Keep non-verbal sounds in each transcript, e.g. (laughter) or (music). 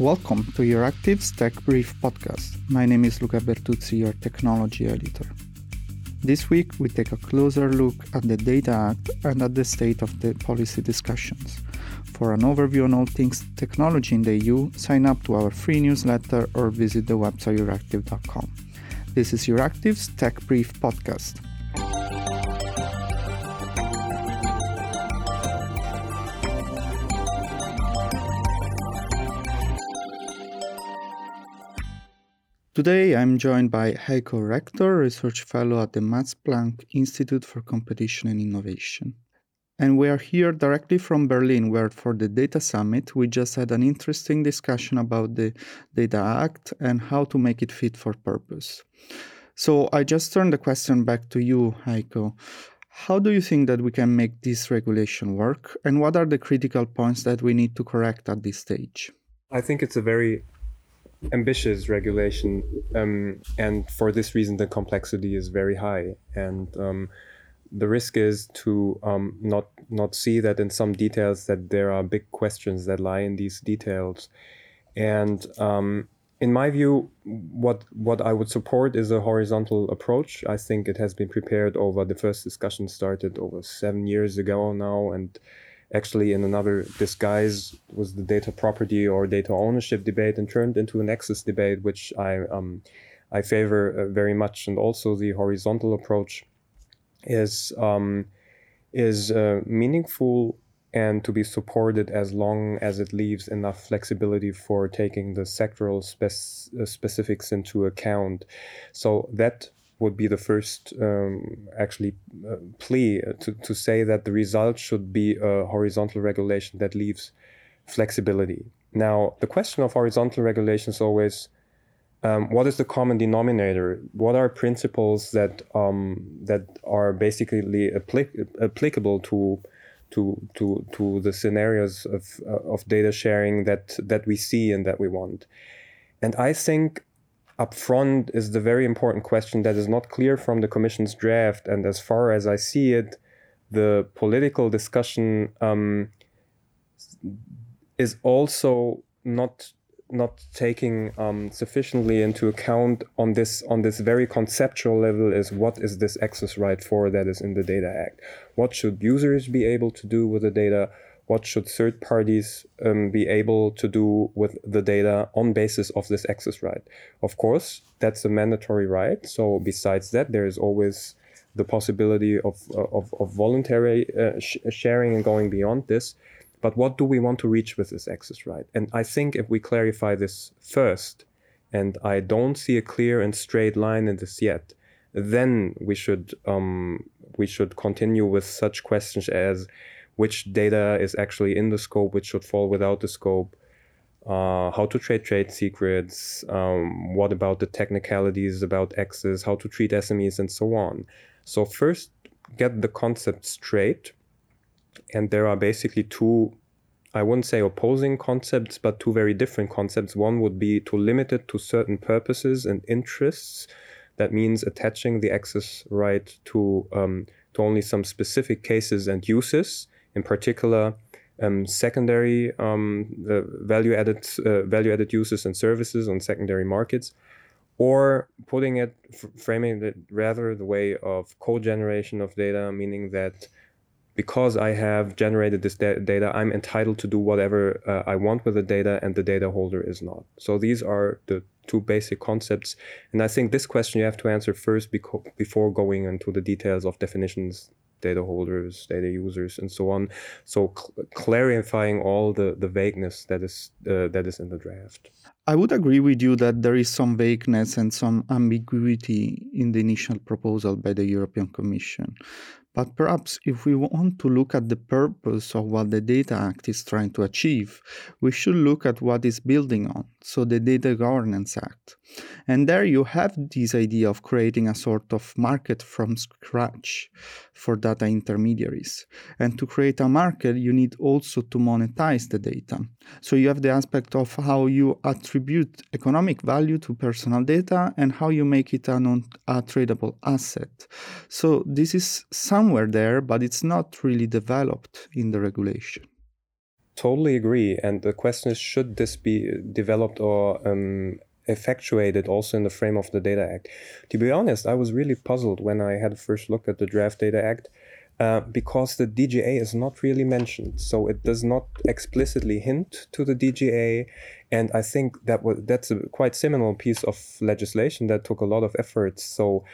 Welcome to Euractiv's Tech Brief podcast. My name is Luca Bertuzzi, your technology editor. This week, we take a closer look at the Data Act and at the state of the policy discussions. For an overview on all things technology in the EU, sign up to our free newsletter or visit the website euractiv.com. This is Euractiv's Tech Brief podcast. Today I'm joined by Heiko Richter, Research Fellow at the Max Planck Institute for Competition and Innovation. And we are here directly from Berlin, where for the Data Summit we just had an interesting discussion about the Data Act and how to make it fit for purpose. So I just turn the question back to you, Heiko. How do you think that we can make this regulation work, and what are the critical points that we need to correct at this stage? I think it's a very ambitious regulation, um, and for this reason, the complexity is very high, and um, the risk is to um, not not see that in some details that there are big questions that lie in these details, and um, in my view, what what I would support is a horizontal approach. I think it has been prepared over the first discussion started over seven years ago now, and actually in another disguise was the data property or data ownership debate and turned into an access debate, which I um, I favor uh, very much. And also the horizontal approach is um, is uh, meaningful and to be supported as long as it leaves enough flexibility for taking the sectoral spec- uh, specifics into account. So that would be the first um, actually uh, plea to, to say that the result should be a horizontal regulation that leaves flexibility. Now, the question of horizontal regulation is always um, what is the common denominator? What are principles that um, that are basically applic- applicable to to to to the scenarios of uh, of data sharing that that we see and that we want? And I think upfront is the very important question that is not clear from the Commission's draft. And as far as I see it, the political discussion um, is also not not taking um, sufficiently into account on this on this very conceptual level is what is this access right for that is in the data act what should users be able to do with the data what should third parties um, be able to do with the data on basis of this access right? Of course that's a mandatory right. So besides that there is always the possibility of, of, of voluntary uh, sh- sharing and going beyond this. But what do we want to reach with this access right? And i think if we clarify this first and i don't see a clear and straight line in this yet then we should um, we should continue with such questions as which data is actually in the scope, which should fall without the scope, uh, how to trade trade secrets, um, what about the technicalities about access, how to treat SMEs, and so on. So, first, get the concept straight. And there are basically two, I wouldn't say opposing concepts, but two very different concepts. One would be to limit it to certain purposes and interests. That means attaching the access right to, um, to only some specific cases and uses in particular um, secondary um, value added uh, value added uses and services on secondary markets, or putting it framing it rather the way of co-generation of data, meaning that because I have generated this da- data, I'm entitled to do whatever uh, I want with the data, and the data holder is not. So these are the two basic concepts, and I think this question you have to answer first before going into the details of definitions data holders, data users, and so on. So cl- clarifying all the, the vagueness that is uh, that is in the draft. I would agree with you that there is some vagueness and some ambiguity in the initial proposal by the European Commission. But perhaps if we want to look at the purpose of what the Data Act is trying to achieve, we should look at what it's building on, so the Data Governance Act. And there you have this idea of creating a sort of market from scratch for data intermediaries. And to create a market, you need also to monetize the data. So you have the aspect of how you attribute economic value to personal data and how you make it a, non- a tradable asset. So this is somewhere there, but it's not really developed in the regulation. totally agree. And the question is, should this be developed or um, effectuated also in the frame of the Data Act? To be honest, I was really puzzled when I had a first look at the draft Data Act. Uh, because the DGA is not really mentioned, so it does not explicitly hint to the DGA, and I think that was that's a quite seminal piece of legislation that took a lot of effort. So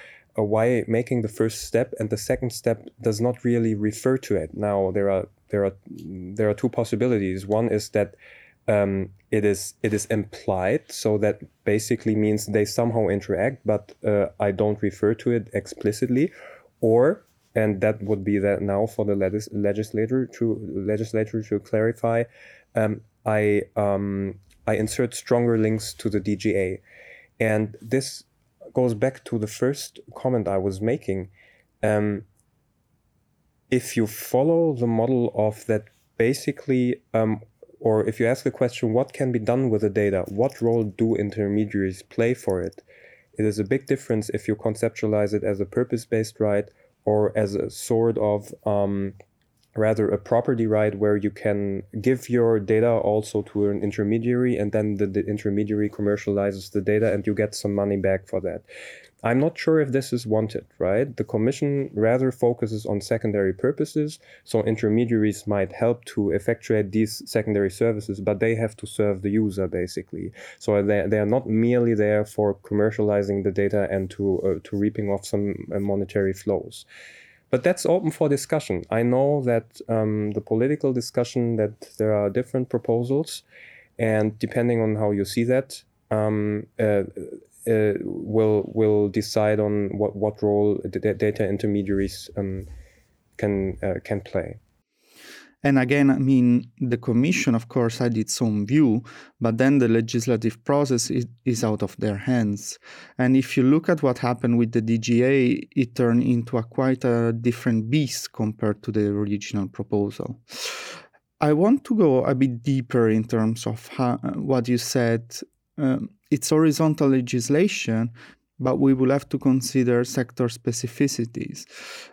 why making the first step and the second step does not really refer to it. Now there are there are there are two possibilities. One is that um, it is it is implied, so that basically means they somehow interact, but uh, I don't refer to it explicitly, or and that would be that now for the legis- legislator to legislator to clarify. Um, I um, I insert stronger links to the DGA, and this goes back to the first comment I was making. Um, if you follow the model of that, basically, um, or if you ask the question, what can be done with the data? What role do intermediaries play for it? It is a big difference if you conceptualize it as a purpose based right or as a sort of um, rather a property right where you can give your data also to an intermediary and then the, the, intermediary commercializes the data and you get some money back for that. I'm not sure if this is wanted right? The commission rather focuses on secondary purposes so intermediaries might help to effectuate these secondary services but they have to serve the user basically. So they, they are not merely there for commercializing the data and to uh, to reaping off some uh, monetary flows but that's open for discussion. I know that um, the political discussion that there are different proposals, and depending on how you see that, um, uh, uh, will will decide on what what role the data intermediaries um, can uh, can play. And again, I mean, the Commission, of course, had its own view, but then the legislative process is, is, out of their hands. And if you look at what happened with the DGA, it turned into a quite a different beast compared to the original proposal. I want to go a bit deeper in terms of how, what you said. Um, it's horizontal legislation, but we will have to consider sector specificities.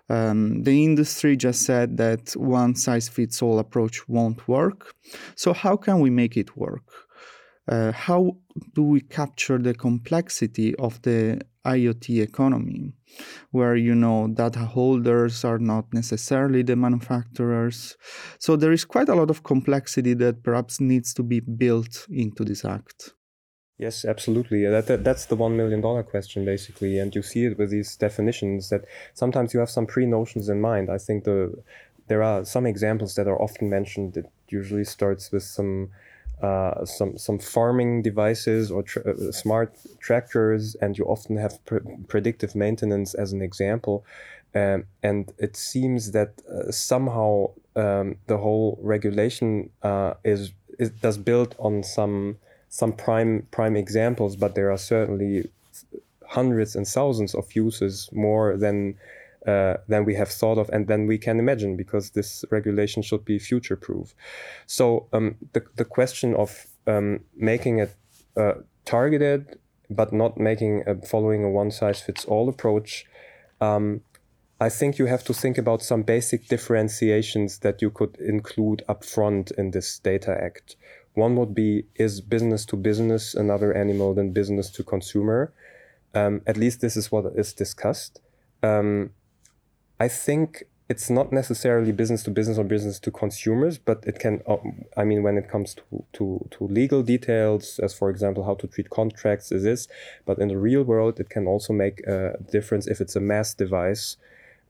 Um, the industry just said that one size fits all approach won't work. So, how can we make it work? Uh, how do we capture the complexity of the IoT economy, where you know data holders are not necessarily the manufacturers? So, there is quite a lot of complexity that perhaps needs to be built into this act. Yes, absolutely. That, that, that's the one million dollar question, basically. And you see it with these definitions that sometimes you have some pre notions in mind. I think the there are some examples that are often mentioned. It usually starts with some uh, some some farming devices or tra- uh, smart tractors, and you often have predictive maintenance as an example. Um, and it seems that uh, somehow um, the whole regulation uh, is, is does build on some some prime prime examples, but there are certainly hundreds and thousands of uses more than uh, than we have thought of and than we can imagine because this regulation should be future proof. So um, the the question of um, making it uh, targeted but not making a, following a one size fits all approach. Um, I think you have to think about some basic differentiations that you could include upfront in this data act. One would be is business to business another animal than business to consumer? Um, at least this is what is discussed. Um, I think it's not necessarily business to business or business to consumers, but it can. Uh, I mean, when it comes to, to to legal details, as for example, how to treat contracts, is this. But in the real world, it can also make a difference if it's a mass device.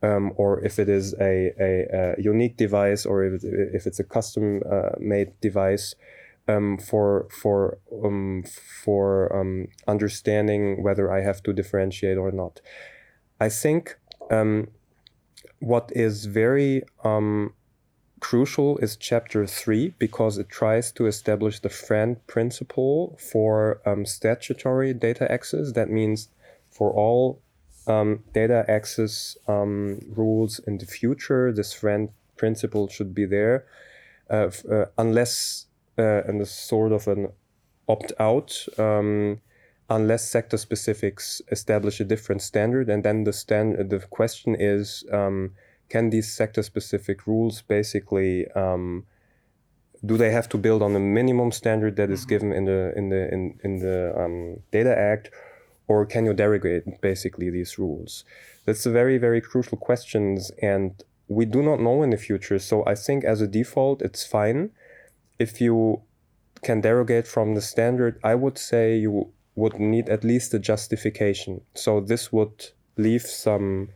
Um, or if it is a, a, a, unique device, or if, if it's a custom uh, made device, um, for for um, for um, understanding whether I have to differentiate or not. I think um, what is very um, crucial is chapter three because it tries to establish the FRAND principle for um, statutory data access. That means for all data access rules in the future, this FRAND principle should be there. Uh, uh, unless uh, and a sort of an opt out um, unless sector specifics establish a different standard. And then the stand the question is um, can these sector specific rules basically um, do they have to build on the minimum standard that is given in the in the in, in the um, data act? Or can you derogate basically these rules? That's a very very crucial questions and we do not know in the future. So i think as a default it's fine if you can derogate from the standard i would say you would need at least a justification so this would leave some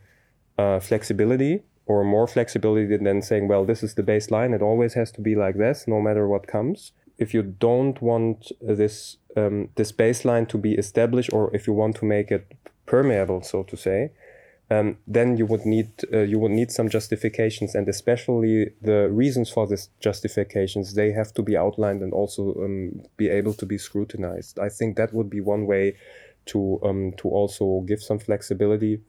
uh, flexibility or more flexibility than saying, well, this is the baseline. It always has to be like this, no matter what comes. If you don't want this um, this baseline to be established, or if you want to make it permeable, so to say, um, then you would need uh, you would need some justifications, and especially the reasons for these justifications. They have to be outlined and also um, be able to be scrutinized. I think that would be one way to um, to also give some flexibility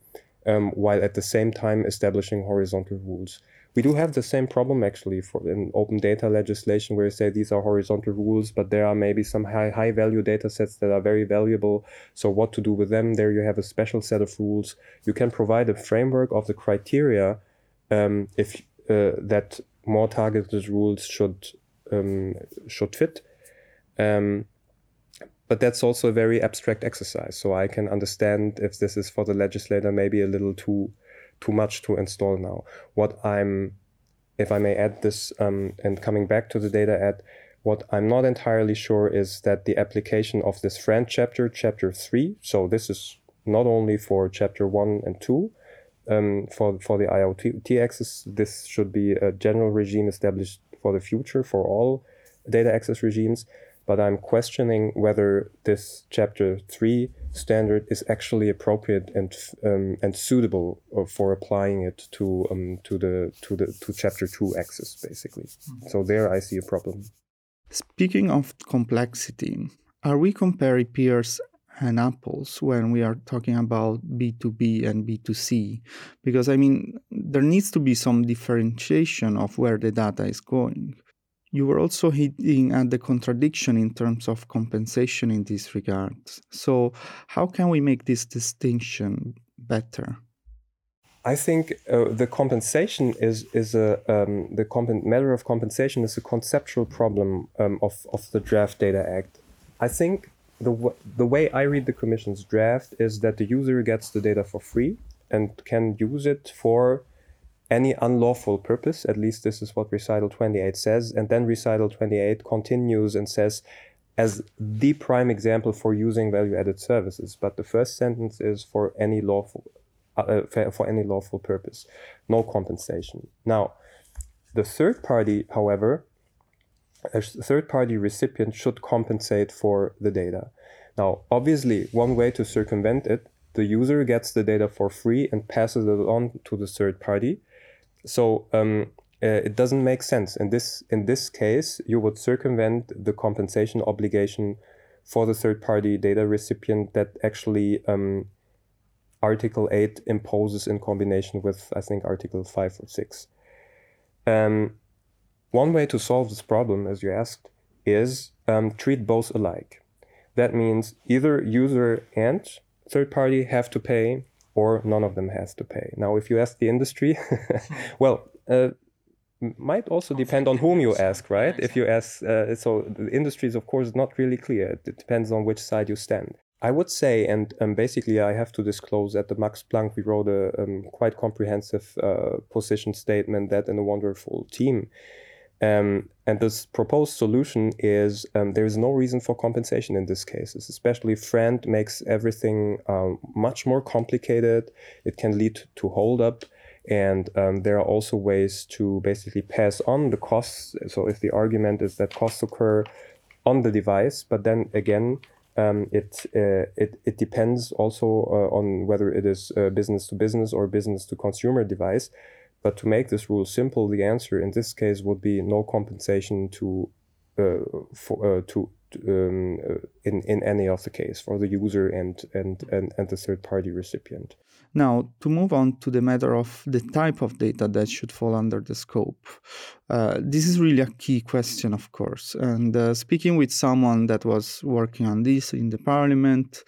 um, while at the same time establishing horizontal rules. We do have the same problem actually for in open data legislation where you say these are horizontal rules, but there are maybe some high high value data sets that are very valuable. So what to do with them? There you have a special set of rules. You can provide a framework of the criteria um, if uh, that more targeted rules should um, should fit. Um, but that's also a very abstract exercise. So I can understand if this is for the legislator maybe a little too too much to install now. What I'm, if I may add this, um, and coming back to the data act, what I'm not entirely sure is that the application of this FRAND chapter, chapter three. So this is not only for chapter one and two. Um, for for the IoT access, this should be a general regime established for the future for all data access regimes but I'm questioning whether this chapter three standard is actually appropriate and um, and suitable uh, for applying it to um, to the to the to chapter two access basically. Mm-hmm. So there I see a problem. Speaking of complexity, are we comparing pears and apples when we are talking about B2B and B2C? Because I mean, there needs to be some differentiation of where the data is going you were also hitting at the contradiction in terms of compensation in this regard. So, how can we make this distinction better? I think uh, the compensation is is a um, the comp- matter of compensation is a conceptual problem um, of of the Draft Data Act. I think the w- the way I read the Commission's draft is that the user gets the data for free and can use it for any unlawful purpose. At least this is what recital 28 says. And then recital 28 continues and says, as the prime example for using value added services. But the first sentence is for any lawful uh, uh for any lawful purpose, no compensation. Now, the third party, however, a third party recipient should compensate for the data. Now, obviously, one way to circumvent it, the user gets the data for free and passes it on to the third party. So um, uh, it doesn't make sense. In this in this case, you would circumvent the compensation obligation for the third party data recipient that actually um, Article 8 imposes in combination with, I think, Article 5 or 6. Um, one way to solve this problem, as you asked, is um, treat both alike. That means either user and third party have to pay or none of them has to pay. Now, if you ask the industry, (laughs) well, uh, might also depend on whom you ask, right? If you ask, uh, so the industry is of course not really clear. It depends on which side you stand. I would say, and um, basically, I have to disclose at the Max Planck, we wrote a um, quite comprehensive uh, position statement that in a wonderful team um, and this proposed solution is um, there is no reason for compensation in this case. Especially FRAND makes everything um, much more complicated. It can lead to holdup. And um, there are also ways to basically pass on the costs. So if the argument is that costs occur on the device, but then again, um, it, uh, it it depends also uh, on whether it is business to business or business to consumer device. But to make this rule simple, the answer in this case would be no compensation to uh, for, uh, to um, uh, in in any of the case for the user and and and, and the third party recipient. Now, to move on to the matter of the type of data that should fall under the scope, uh, this is really a key question, of course. And uh, speaking with someone that was working on this in the parliament,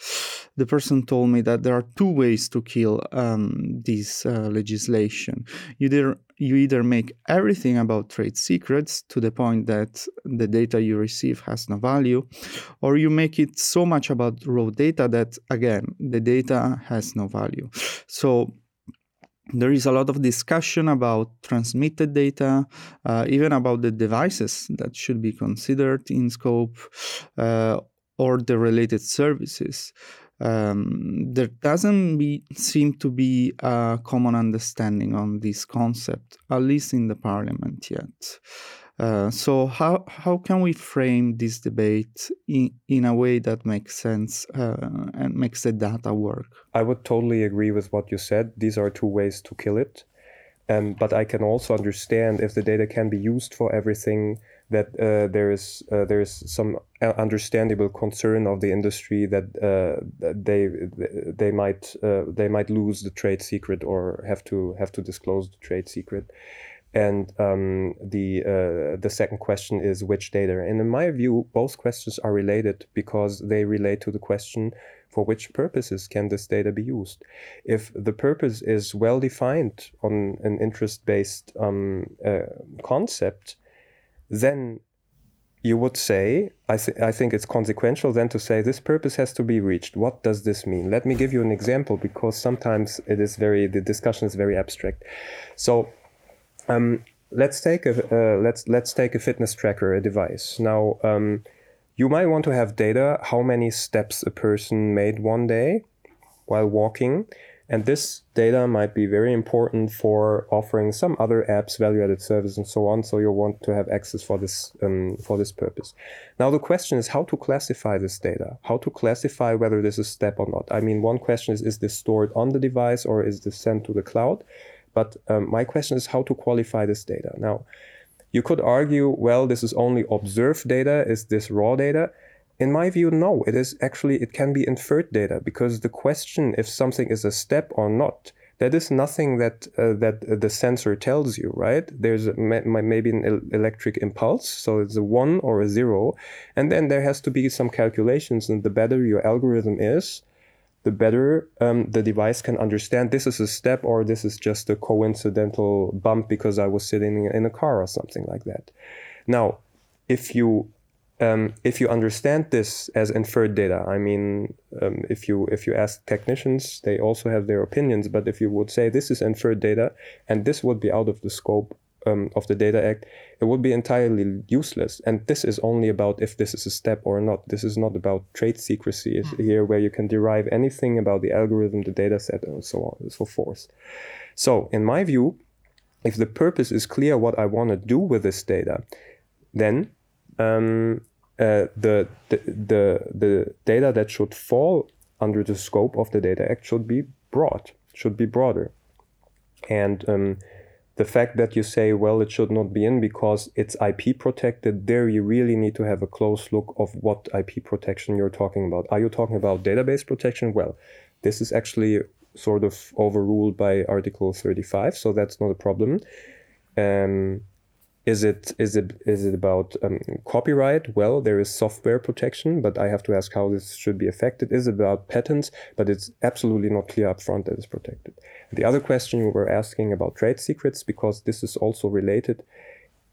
the person told me that there are two ways to kill um, this uh, legislation. Either you either make everything about trade secrets to the point that the data you receive has no value, or you make it so much about raw data that, again, the data has no value. So there is a lot of discussion about transmitted data, uh, even about the devices that should be considered in scope uh, or the related services um, there doesn't be, seem to be a common understanding on this concept, at least in the parliament yet. Uh, so how how can we frame this debate in, in a way that makes sense uh, and makes the data work? I would totally agree with what you said. These are two ways to kill it. Um, but I can also understand if the data can be used for everything that uh, there is uh, there is some understandable concern of the industry that, uh, they they might uh, they might lose the trade secret or have to have to disclose the trade secret. And um, the uh, the second question is which data. And in my view, both questions are related because they relate to the question for which purposes can this data be used? If the purpose is well defined on an interest based um, uh, concept, then you would say, I, th- I think it's consequential then to say this purpose has to be reached. What does this mean? Let me give you an example because sometimes it is very, the discussion is very abstract. So um, let's take a, uh, let's, let's take a fitness tracker, a device. Now, um, you might want to have data how many steps a person made one day while walking and this data might be very important for offering some other apps, value-added service, and so on. So you want to have access for this um, for this purpose. Now the question is how to classify this data, how to classify whether this is step or not. I mean, one question is: is this stored on the device or is this sent to the cloud? But um, my question is how to qualify this data. Now, you could argue, well, this is only observed data. Is this raw data? In my view, no, it is actually, it can be inferred data because the question if something is a step or not, that is nothing that uh, that the sensor tells you, right? There's maybe an electric impulse, so it's a one or a zero, and then there has to be some calculations. And the better your algorithm is, the better um, the device can understand this is a step or this is just a coincidental bump because I was sitting in a car or something like that. Now, if you um, if you understand this as inferred data, I mean, um, if you if you ask technicians, they also have their opinions. But if you would say this is inferred data, and this would be out of the scope um, of the Data Act, it would be entirely useless. And this is only about if this is a step or not. This is not about trade secrecy mm-hmm. here, where you can derive anything about the algorithm, the data set, and so on and so forth. So, in my view, if the purpose is clear, what I want to do with this data, then um, uh, the, the, the, the data that should fall under the scope of the Data Act should be broad, should be broader. And um, the fact that you say, well, it should not be in because it's IP protected, there you really need to have a close look of what IP protection you're talking about. Are you talking about database protection? Well, this is actually sort of overruled by Article 35, so that's not a problem. Um, is it is it is it about um, copyright? Well, there is software protection, but I have to ask how this should be affected. Is it about patents? But it's absolutely not clear upfront that it's protected. The other question you were asking about trade secrets, because this is also related.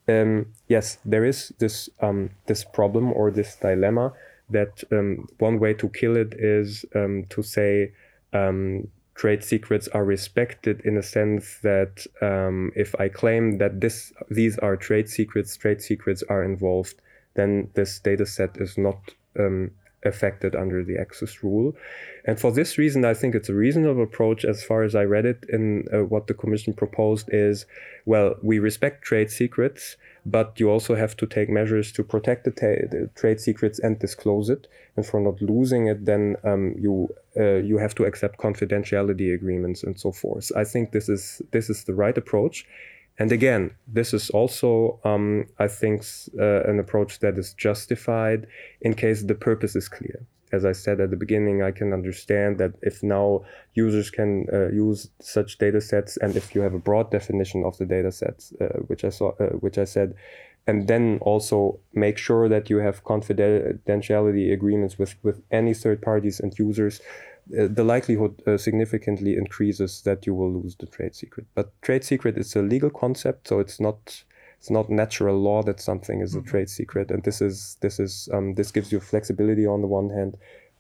Um, yes, there is this um, this problem or this dilemma that um, one way to kill it is um, to say um, trade secrets are respected in a sense that um, if I claim that this these are trade secrets, trade secrets are involved, then this data set is not um, affected under the access rule. And for this reason, I think it's a reasonable approach as far as I read it in uh, what the Commission proposed is, well, we respect trade secrets, but you also have to take measures to protect the, the trade secrets and disclose it. And for not losing it, then um, you uh, you have to accept confidentiality agreements and so forth. I think this is this is the right approach. And again, this is also, um, I think, uh, an approach that is justified in case the purpose is clear. As I said at the beginning, I can understand that if now users can uh, use such data sets, and if you have a broad definition of the data sets, uh, which I saw, uh, which I said, and then also make sure that you have confidentiality agreements with with any third parties and users uh, the likelihood uh, significantly increases that you will lose the trade secret. But trade secret is a legal concept, so it's not it's not natural law that something is a mm-hmm. trade secret, and this is this is um, this gives you flexibility on the one hand,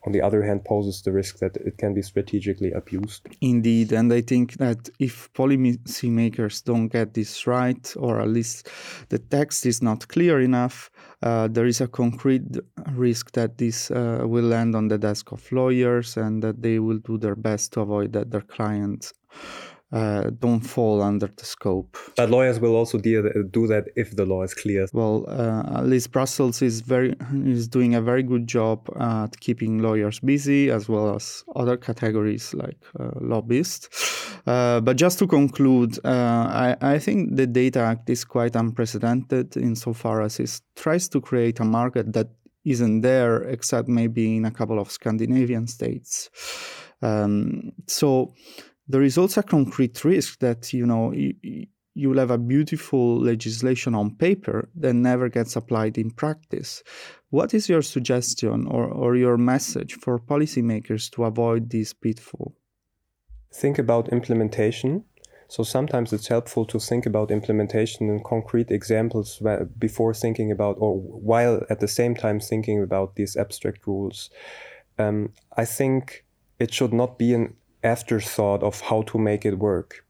on the other hand, poses the risk that it can be strategically abused. Indeed, and I think that if policymakers don't get this right, or at least the text is not clear enough, uh, there is a concrete risk that this uh, will land on the desk of lawyers and that they will do their best to avoid that their clients uh, don't fall under the scope. But lawyers will also do that if the law is clear. Well, uh, at least Brussels is very is doing a very good job at keeping lawyers busy, as well as other categories like uh, lobbyists. Uh, but just to conclude, uh, I, I think the Data Act is quite unprecedented insofar as it tries to create a market that isn't there, except maybe in a couple of Scandinavian states. Um, so there is also a concrete risk that you know you, you will have a beautiful legislation on paper that never gets applied in practice. What is your suggestion or, or your message for policymakers to avoid this pitfall? Think about implementation. So sometimes it's helpful to think about implementation and concrete examples before thinking about, or while at the same time thinking about these abstract rules. Um, I think it should not be an afterthought of how to make it work.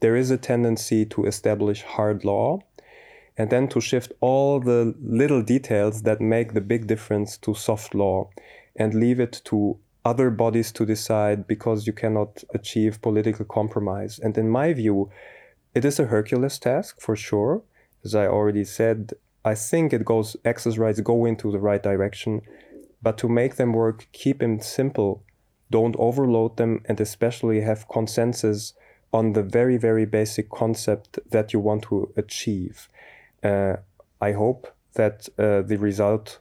There is a tendency to establish hard law and then to shift all the little details that make the big difference to soft law and leave it to other bodies to decide because you cannot achieve political compromise. And in my view, it is a Hercules task for sure. As I already said, I think it goes access rights go into the right direction, but to make them work, keep them simple don't overload them, and especially have consensus on the very, very basic concept that you want to achieve. Uh, I hope that uh, the result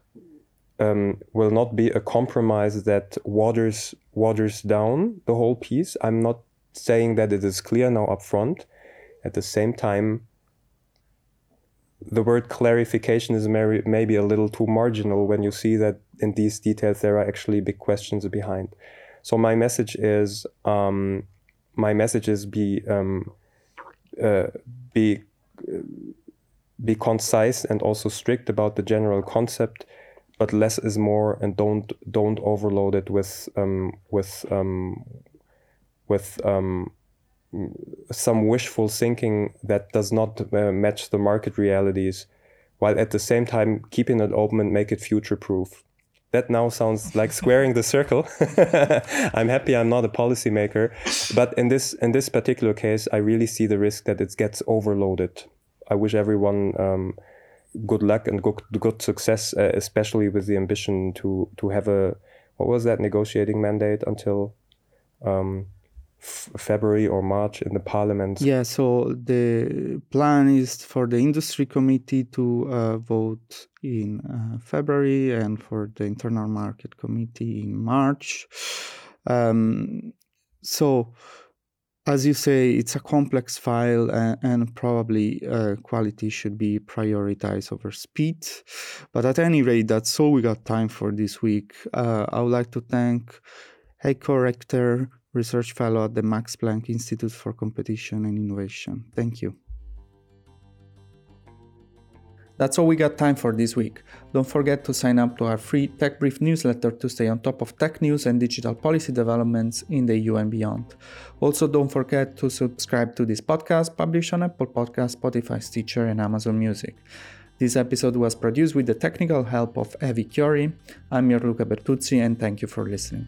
um, will not be a compromise that waters waters down the whole piece. I'm not saying that it is clear now up front. At the same time, the word clarification is maybe a little too marginal when you see that in these details there are actually big questions behind. So my message is um, my message is be um, uh, be be concise and also strict about the general concept, but less is more, and don't don't overload it with um, with um, with um, some wishful thinking that does not uh, match the market realities, while at the same time keeping it open and make it future proof that now sounds like squaring the circle. (laughs) I'm happy I'm not a policymaker, but in this in this particular case, I really see the risk that it gets overloaded. I wish everyone um, good luck and good good success, uh, especially with the ambition to to have a what was that negotiating mandate until um, February or March in the parliament? Yeah, so the plan is for the industry committee to uh, vote in uh, February and for the internal market committee in March. Um, so, as you say, it's a complex file and, and probably uh, quality should be prioritized over speed. But at any rate, that's all we got time for this week. Uh, I would like to thank Heiko Richter, Research Fellow at the Max Planck Institute for Competition and Innovation. Thank you. That's all we got time for this week. Don't forget to sign up to our free Tech Brief newsletter to stay on top of tech news and digital policy developments in the EU and beyond. Also, don't forget to subscribe to this podcast published on Apple Podcasts, Spotify, Stitcher, and Amazon Music. This episode was produced with the technical help of Evi Chiori. I'm your Luca Bertuzzi, and thank you for listening.